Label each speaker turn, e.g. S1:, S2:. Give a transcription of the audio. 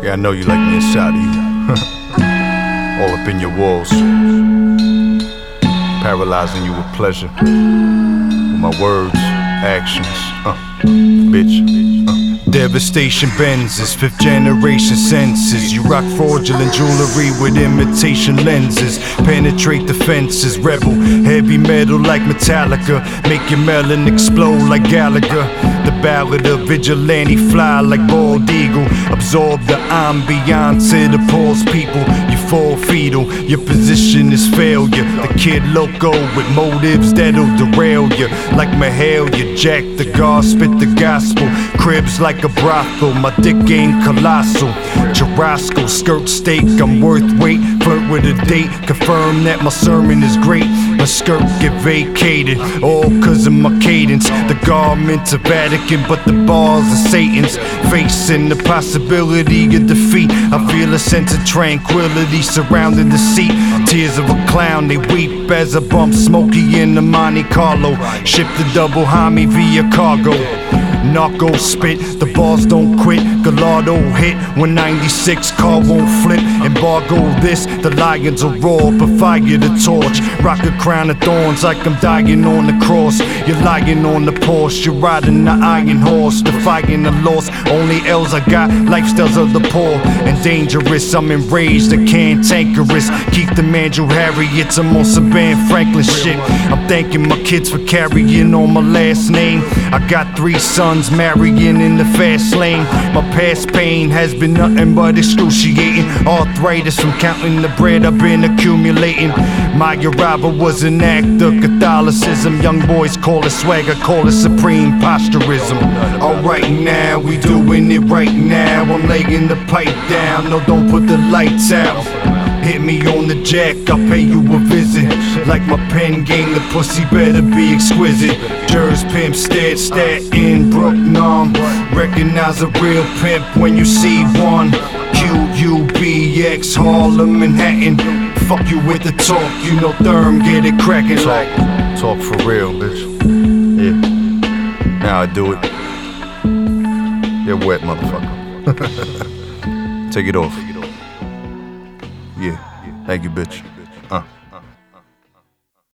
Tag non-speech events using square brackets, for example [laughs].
S1: Yeah, I know you like me inside of you. All up in your walls. Paralyzing you with pleasure. With my words, actions. Uh, bitch. Uh. Devastation Benzes, fifth generation senses. You rock fraudulent jewelry with imitation lenses. Penetrate the fences, rebel, heavy metal like Metallica. Make your melon explode like Gallagher. Ballad of vigilante fly like bald eagle. Absorb the ambiance of the pause people. You fall fetal, your position is failure. The kid loco with motives that'll derail you. Like Mahalia, Jack the God, spit the gospel. Cribs like a brothel, my dick ain't colossal. Jarosco, skirt steak, I'm worth weight. With a date, confirm that my sermon is great. My skirt get vacated, all cause of my cadence. The garments of Vatican, but the balls are Satan's. Facing the possibility of defeat, I feel a sense of tranquility surrounding the seat. Tears of a clown, they weep as I bump Smokey in the Monte Carlo. Ship the double homie via cargo. Narco spit, the balls don't quit. Gallardo hit when 96 car won't flip. Embargo this, the lions are raw, but fire the torch. Rock a crown of thorns like I'm dying on the cross. You're lying on the Porsche, you're riding the iron horse, defying the loss. Only L's I got, lifestyles of the poor and dangerous. I'm enraged, a cantankerous. Keep the Mandrill Harriets, I'm on some Ben Franklin shit. I'm thanking my kids for carrying on my last name. I got three sons marrying in the fast lane. My past pain has been nothing but excruciating. Arthritis from counting the bread I've been accumulating. My arrival was an act of Catholicism. Young boys call it swagger, call it supreme posturism. Alright now, we doing it right now. I'm laying the pipe down. No, don't put the lights out. Hit me on the jack, I'll pay you a visit. Like my pen game, the pussy better be exquisite. Jers pimp, stead, stat in Brook, nom. Recognize a real pimp when you see one. QUBX, Harlem, Manhattan. Fuck you with the talk, you know Therm, get it crackin' Talk, Talk for real, bitch. Yeah. Now I do it. You're wet, motherfucker. [laughs] Take it off. Yeah. Thank you, bitch.